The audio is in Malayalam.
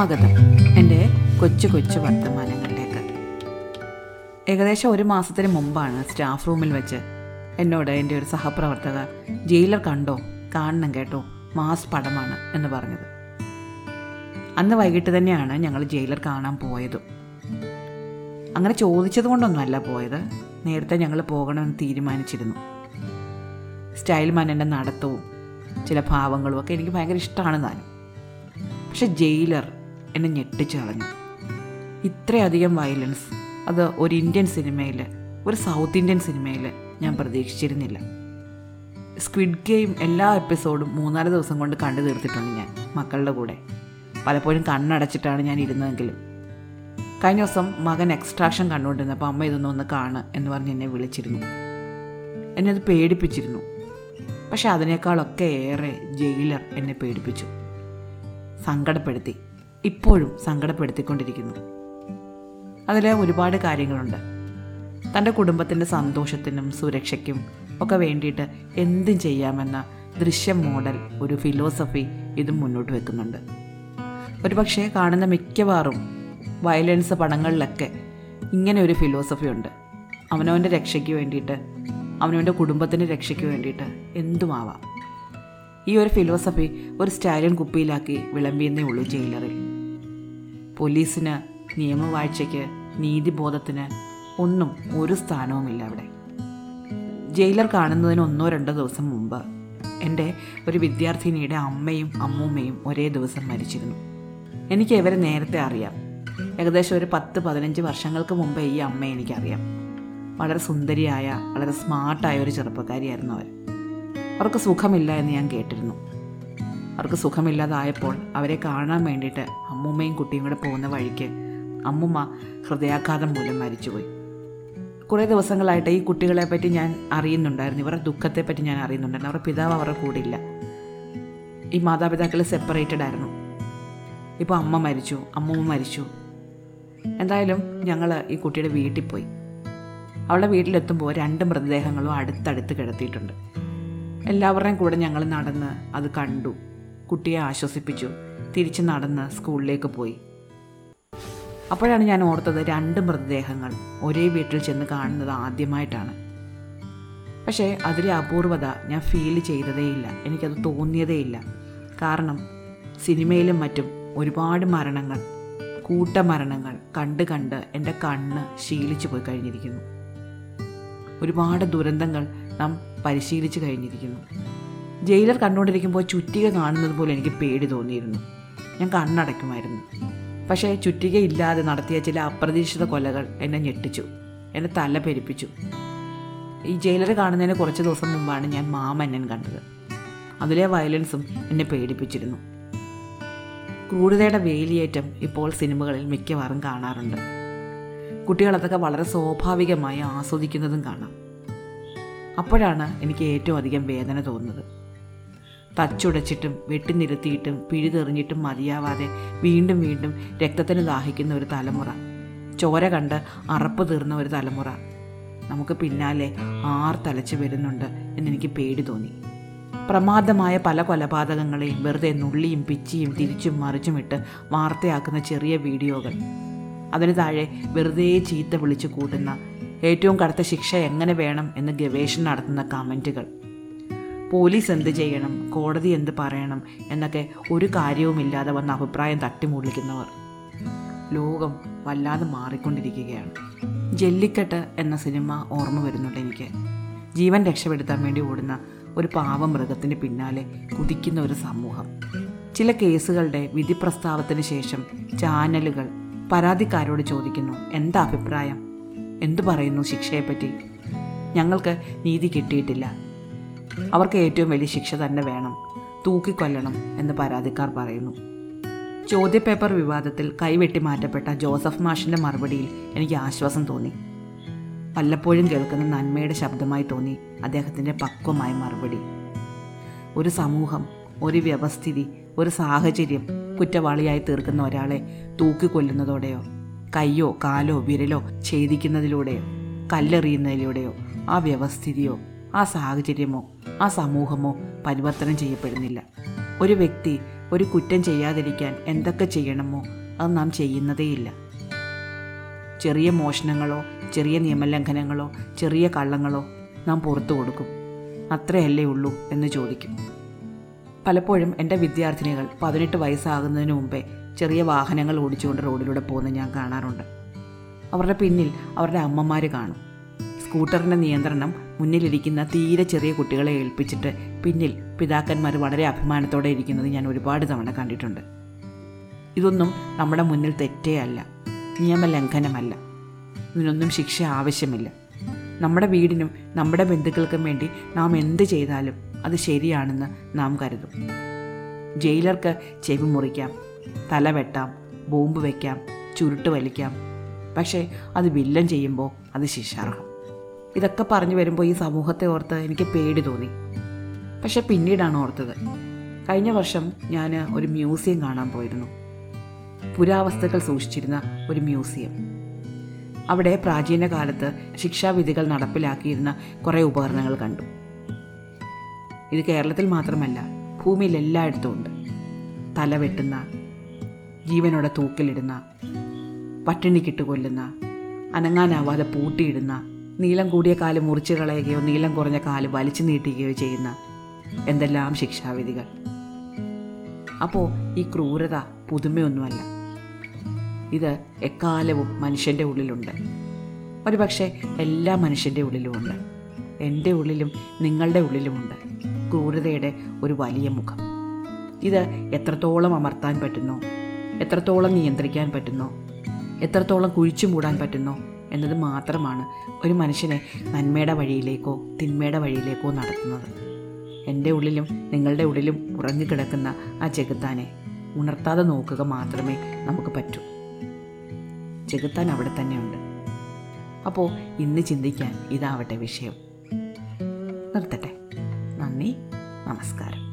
സ്വാഗതം. എന്റെ കൊച്ചു കൊച്ചു വർത്തമാനങ്ങളിലേക്ക്. ഏകദേശം ഒരു മാസത്തിന് മുമ്പാണ് സ്റ്റാഫ് റൂമിൽ വെച്ച് എന്നോട് എന്റെ ഒരു സഹപ്രവർത്തക ജയിലർ കണ്ടോ? കാണണം കേട്ടോ. മാസ് പടമാണ് എന്ന് പറഞ്ഞത്. അന്ന് വൈകിട്ട് തന്നെയാണ് ഞങ്ങൾ ജയിലർ കാണാൻ പോയതും. അങ്ങനെ ചോദിച്ചത് കൊണ്ടൊന്നുമല്ല പോയത്. നേരത്തെ ഞങ്ങൾ പോകണമെന്ന് തീരുമാനിച്ചിരുന്നു. സ്റ്റൈൽ മാനന്റെ നടത്തവും ചില ഭാവങ്ങളും ഒക്കെ എനിക്ക് ഭയങ്കര ഇഷ്ടമാണ് താനും പക്ഷെ ജയിലർ എന്നെ ഞെട്ടിച്ചു കളഞ്ഞു ഇത്രയധികം വയലൻസ് അത് ഒരു ഇന്ത്യൻ സിനിമയിൽ ഒരു സൗത്ത് ഇന്ത്യൻ സിനിമയിൽ ഞാൻ പ്രതീക്ഷിച്ചിരുന്നില്ല. സ്ക്വിഡ് ഗെയിം എല്ലാ എപ്പിസോഡും മൂന്നാൽ ദിവസം കൊണ്ട് കണ്ടു തീർത്തിട്ടുണ്ട് ഞാൻ മക്കളുടെ കൂടെ. പലപ്പോഴും കണ്ണടച്ചിട്ടാണ് ഞാൻ ഇരുന്നതെങ്കിലും. കഴിഞ്ഞ ദിവസം മകൻ എക്സ്ട്രാക്ഷൻ കണ്ടുകൊണ്ടിരുന്നപ്പോൾ അമ്മ ഇതൊന്നും ഒന്ന് കാണ് എന്ന് പറഞ്ഞ് എന്നെ വിളിച്ചിരുന്നു. എന്നെ അത് പേടിപ്പിച്ചിരുന്നു. പക്ഷെ അതിനേക്കാളൊക്കെ ഏറെ ജയിലർ എന്നെ പേടിപ്പിച്ചു. സങ്കടപ്പെടുത്തി. ഇപ്പോഴും സങ്കടപ്പെടുത്തിക്കൊണ്ടിരിക്കുന്നു. അതിൽ ഒരുപാട് കാര്യങ്ങളുണ്ട്. തന്റെ കുടുംബത്തിന്റെ സന്തോഷത്തിനും സുരക്ഷയ്ക്കും ഒക്കെ വേണ്ടിയിട്ട് എന്തും ചെയ്യാമെന്ന ദൃശ്യം മോഡൽ ഒരു ഫിലോസഫി ഇതും മുന്നോട്ട് വെക്കുന്നുണ്ട്. ഒരുപക്ഷെ കാണുന്ന മിക്കവാറും വയലൻസ് പടങ്ങളിലൊക്കെ ഇങ്ങനെ ഒരു ഫിലോസഫി ഉണ്ട്. അവനവന്റെ രക്ഷയ്ക്ക് വേണ്ടിയിട്ട് അവനവന്റെ കുടുംബത്തിന്റെ രക്ഷയ്ക്ക് വേണ്ടിയിട്ട് എന്തുമാവാം? ഈ ഒരു ഫിലോസഫി ഒരു സ്റ്റാലിൻ കുപ്പിയിലാക്കി വിളമ്പിയെന്നേ ഉള്ളൂ ജയിലറിൽ പോലീസിന് നിയമവാഴ്ചയ്ക്ക് നീതിബോധത്തിന് ഒന്നും ഒരു സ്ഥാനവുമില്ല അവിടെ. ജയിലർ കാണുന്നതിന് ഒന്നോ രണ്ടോ ദിവസം മുമ്പ് എന്റെ ഒരു വിദ്യാർത്ഥിനിയുടെ അമ്മയും അമ്മൂമ്മയും ഒരേ ദിവസം മരിച്ചിരുന്നു. എനിക്ക് ഇവരെ നേരത്തെ അറിയാം. ഏകദേശം ഒരു പത്ത് പതിനഞ്ച് വർഷങ്ങൾക്ക് മുമ്പേ ഈ അമ്മയെ എനിക്കറിയാം. വളരെ സുന്ദരിയായ വളരെ സ്മാർട്ടായ ഒരു ചെറുപ്പക്കാരിയായിരുന്നു അവർ അവർക്ക് സുഖമില്ല എന്ന് ഞാൻ കേട്ടിരുന്നു. അവർക്ക് സുഖമില്ലാതായപ്പോൾ അവരെ കാണാൻ വേണ്ടിയിട്ട് അമ്മൂമ്മയും കുട്ടിയും കൂടെ പോകുന്ന വഴിക്ക് അമ്മുമ്മ ഹൃദയാഘാതം മൂലം മരിച്ചുപോയി. കുറേ ദിവസങ്ങളായിട്ട് ഈ കുട്ടികളെ പറ്റി ഞാൻ അറിയുന്നുണ്ടായിരുന്നു. ഇവരുടെ ദുഃഖത്തെ പറ്റി ഞാൻ അറിയുന്നുണ്ടായിരുന്നു. അവരുടെ പിതാവ് അവരുടെ കൂടെ ഇല്ല. ഈ മാതാപിതാക്കൾ സെപ്പറേറ്റഡ് ആയിരുന്നു. ഇപ്പോൾ അമ്മ മരിച്ചു അമ്മൂമ്മ മരിച്ചു. എന്തായാലും ഞങ്ങൾ ഈ കുട്ടിയുടെ വീട്ടിൽ പോയി. അവളുടെ വീട്ടിലെത്തുമ്പോൾ രണ്ട് മൃതദേഹങ്ങളും അടുത്തടുത്ത് കിടത്തിയിട്ടുണ്ട്. എല്ലാവരുടെയും കൂടെ ഞങ്ങൾ നടന്ന് അത് കണ്ടു. കുട്ടിയെ ആശ്വസിപ്പിച്ചു. തിരിച്ച് നടന്ന് സ്കൂളിലേക്ക് പോയി. അപ്പോഴാണ് ഞാൻ ഓർത്തത് രണ്ട് മൃതദേഹങ്ങൾ ഒരേ വീട്ടിൽ ചെന്ന് കാണുന്നത് ആദ്യമായിട്ടാണ്. പക്ഷേ അതിലെ അപൂർവത ഞാൻ ഫീൽ ചെയ്തതേയില്ല. എനിക്കത് തോന്നിയതേയില്ല. കാരണം സിനിമയിലും മറ്റും ഒരുപാട് മരണങ്ങൾ കൂട്ടമരണങ്ങൾ കണ്ട് കണ്ട് എന്റെ കണ്ണ് ശീലിച്ചു പോയി കഴിഞ്ഞിരിക്കുന്നു. ഒരുപാട് ദുരന്തങ്ങൾ നാം പരിശീലിച്ചു കഴിഞ്ഞിരിക്കുന്നു. ജയിലർ കണ്ടുകൊണ്ടിരിക്കുമ്പോൾ ചുറ്റിക കാണുന്നത് പോലെ എനിക്ക് പേടി തോന്നിയിരുന്നു. ഞാൻ കണ്ണടയ്ക്കുമായിരുന്നു പക്ഷേ ചുറ്റിക ഇല്ലാതെ നടത്തിയ ചില അപ്രതീക്ഷിത കൊലകൾ എന്നെ ഞെട്ടിച്ചു. എന്നെ തല പെരിപ്പിച്ചു. ഈ ജയിലർ കാണുന്നതിന് കുറച്ച് ദിവസം മുമ്പാണ് ഞാൻ മാമന്നൻ കണ്ടത്. അതിലെ വയലൻസും എന്നെ പേടിപ്പിച്ചിരുന്നു. ക്രൂരതയുടെ വേലിയേറ്റം ഇപ്പോൾ സിനിമകളിൽ മിക്കവാറും കാണാറുണ്ട്. കുട്ടികളതൊക്കെ വളരെ സ്വാഭാവികമായി ആസ്വദിക്കുന്നതും കാണാം. അപ്പോഴാണ് എനിക്ക് ഏറ്റവും അധികം വേദന തോന്നുന്നത്. തച്ചുടച്ചിട്ടും വെട്ടിനിരത്തിയിട്ടും പിഴുതെറിഞ്ഞിട്ടും മതിയാവാതെ വീണ്ടും വീണ്ടും രക്തത്തിന് ദാഹിക്കുന്ന ഒരു തലമുറ. ചോര കണ്ട് അറപ്പ് തീർന്ന ഒരു തലമുറ. നമുക്ക് പിന്നാലെ ആർ തലച്ച് വരുന്നുണ്ട് എന്നെനിക്ക് പേടി തോന്നി. പ്രമാദമായ പല കൊലപാതകങ്ങളെയും വെറുതെ നുള്ളിയും പിച്ചിയും തിരിച്ചും മറിച്ചുമിട്ട് വാർത്തയാക്കുന്ന ചെറിയ വീഡിയോകൾ. അതിന് താഴെ വെറുതെ ചീത്ത വിളിച്ചു കൂട്ടുന്ന ഏറ്റവും കടുത്ത ശിക്ഷ എങ്ങനെ വേണം എന്ന് ഗവേഷണം നടത്തുന്ന കമന്റുകൾ പോലീസ് എന്ത് ചെയ്യണം കോടതി എന്ത് പറയണം എന്നൊക്കെ ഒരു കാര്യവുമില്ലാതെ വന്ന അഭിപ്രായം തട്ടിമുള്ളിക്കുന്നവർ ലോകം വല്ലാതെ മാറിക്കൊണ്ടിരിക്കുകയാണ്. ജല്ലിക്കെട്ട് എന്ന സിനിമ ഓർമ്മ വരുന്നുണ്ട് എനിക്ക്. ജീവൻ രക്ഷപ്പെടുത്താൻ വേണ്ടി ഓടുന്ന ഒരു പാവ മൃഗത്തിന് പിന്നാലെ കുതിക്കുന്ന ഒരു സമൂഹം. ചില കേസുകളുടെ വിധി പ്രസ്താവത്തിന് ശേഷം ചാനലുകൾ പരാതിക്കാരോട് ചോദിക്കുന്നു എന്താ അഭിപ്രായം? എന്തു പറയുന്നു ശിക്ഷയെപ്പറ്റി? ഞങ്ങൾക്ക് നീതി കിട്ടിയിട്ടില്ല. അവർക്ക് ഏറ്റവും വലിയ ശിക്ഷ തന്നെ വേണം. തൂക്കിക്കൊല്ലണം എന്ന് പരാതിക്കാർ പറയുന്നു. ചോദ്യപേപ്പർ വിവാദത്തിൽ കൈവെട്ടി മാറ്റപ്പെട്ട ജോസഫ് മാഷിന്റെ മറുപടിയിൽ എനിക്ക് ആശ്വാസം തോന്നി. വല്ലപ്പോഴും കേൾക്കുന്ന നന്മയുടെ ശബ്ദമായി തോന്നി അദ്ദേഹത്തിന്റെ പക്വമായ മറുപടി. ഒരു സമൂഹം ഒരു വ്യവസ്ഥിതി ഒരു സാഹചര്യം കുറ്റവാളിയായി തീർക്കുന്ന ഒരാളെ തൂക്കിക്കൊല്ലുന്നതോടെയോ കയ്യോ കാലോ വിരലോ ഛേദിക്കുന്നതിലൂടെയോ കല്ലെറിയുന്നതിലൂടെയോ ആ വ്യവസ്ഥിതിയോ ആ സാഹചര്യമോ ആ സമൂഹമോ പരിവർത്തനം ചെയ്യപ്പെടുന്നില്ല. ഒരു വ്യക്തി ഒരു കുറ്റം ചെയ്യാതിരിക്കാൻ എന്തൊക്കെ ചെയ്യണമോ അത് നാം ചെയ്യുന്നതേയില്ല. ചെറിയ മോഷണങ്ങളോ ചെറിയ നിയമലംഘനങ്ങളോ ചെറിയ കള്ളങ്ങളോ നാം പുറത്തു കൊടുക്കും. അത്രയല്ലേ ഉള്ളൂ എന്ന് ചോദിക്കും. പലപ്പോഴും എന്റെ വിദ്യാർത്ഥിനികൾ പതിനെട്ട് വയസ്സാകുന്നതിന് മുമ്പേ ചെറിയ വാഹനങ്ങൾ ഓടിച്ചുകൊണ്ട് റോഡിലൂടെ പോകുന്നത് ഞാൻ കാണാറുണ്ട്. അവരുടെ പിന്നിൽ അവരുടെ അമ്മമാർ കാണും. സ്കൂട്ടറിന്റെ നിയന്ത്രണം മുന്നിലിരിക്കുന്ന തീരെ ചെറിയ കുട്ടികളെ ഏൽപ്പിച്ചിട്ട് പിന്നിൽ പിതാക്കന്മാർ വളരെ അഭിമാനത്തോടെ ഇരിക്കുന്നത് ഞാൻ ഒരുപാട് തവണ കണ്ടിട്ടുണ്ട്. ഇതൊന്നും നമ്മുടെ മുന്നിൽ തെറ്റേ അല്ല നിയമലംഘനമല്ല. ഇതിനൊന്നും ശിക്ഷ ആവശ്യമില്ല. നമ്മുടെ വീടിനും നമ്മുടെ ബന്ധുക്കൾക്കും വേണ്ടി നാം എന്ത് ചെയ്താലും അത് ശരിയാണെന്ന് നാം കരുതും. ജയിലർക്ക് ചെവി മുറിക്കാം തല വെട്ടാം ബോംബ് വയ്ക്കാം ചുരുട്ട് വലിക്കാം. പക്ഷേ അത് വില്ലൻ ചെയ്യുമ്പോൾ അത് ശിക്ഷാർഹം. ഇതൊക്കെ പറഞ്ഞു വരുമ്പോൾ ഈ സമൂഹത്തെ ഓർത്ത് എനിക്ക് പേടി തോന്നി. പക്ഷെ പിന്നീടാണ് ഓർത്തത്. കഴിഞ്ഞ വർഷം ഞാൻ ഒരു മ്യൂസിയം കാണാൻ പോയിരുന്നു. പുരാവസ്തുക്കൾ സൂക്ഷിച്ചിരുന്ന ഒരു മ്യൂസിയം. അവിടെ പ്രാചീന കാലത്ത് ശിക്ഷാവിധികൾ നടപ്പിലാക്കിയിരുന്ന കുറേ ഉപകരണങ്ങൾ കണ്ടു. ഇത് കേരളത്തിൽ മാത്രമല്ല ഭൂമിയിൽ എല്ലായിടത്തും ഉണ്ട്. തല വെട്ടുന്ന ജീവനോടെ തൂക്കിലിടുന്ന പട്ടിണിക്കിട്ട് കൊല്ലുന്ന അനങ്ങാനാവാതെ പൂട്ടിയിടുന്ന നീളം കൂടിയ കാൽ മുറിച്ച് കളയുകയോ നീളം കുറഞ്ഞ കാൽ വലിച്ചു നീട്ടുകയോ ചെയ്യുന്ന എന്തെല്ലാം ശിക്ഷാവിധികൾ. അപ്പോൾ ഈ ക്രൂരത പുതുമയൊന്നുമല്ല. ഇത് എക്കാലവും മനുഷ്യന്റെ ഉള്ളിലുണ്ട്. ഒരുപക്ഷെ എല്ലാ മനുഷ്യന്റെ ഉള്ളിലുമുണ്ട്. എന്റെ ഉള്ളിലും നിങ്ങളുടെ ഉള്ളിലുമുണ്ട്. ക്രൂരതയുടെ ഒരു വലിയ മുഖം. ഇത് എത്രത്തോളം അമർത്താൻ പറ്റുന്നോ? എത്രത്തോളം നിയന്ത്രിക്കാൻ പറ്റുന്നോ? എത്രത്തോളം കുഴിച്ചു മൂടാൻ പറ്റുന്നോ? എന്നത് മാത്രമാണ് ഒരു മനുഷ്യനെ നന്മയുടെ വഴിയിലേക്കോ തിന്മയുടെ വഴിയിലേക്കോ നടത്തുന്നത്. എന്റെ ഉള്ളിലും നിങ്ങളുടെ ഉള്ളിലും ഉറങ്ങിക്കിടക്കുന്ന ആ ചെകുത്താനെ ഉണർത്താതെ നോക്കുക മാത്രമേ നമുക്ക് പറ്റൂ. ചെകുത്താൻ അവിടെ തന്നെയുണ്ട്. അപ്പോൾ ഇന്ന് ചിന്തിക്കാൻ ഇതാവട്ടെ വിഷയം. നിർത്തട്ടെ. നന്ദി. നമസ്കാരം.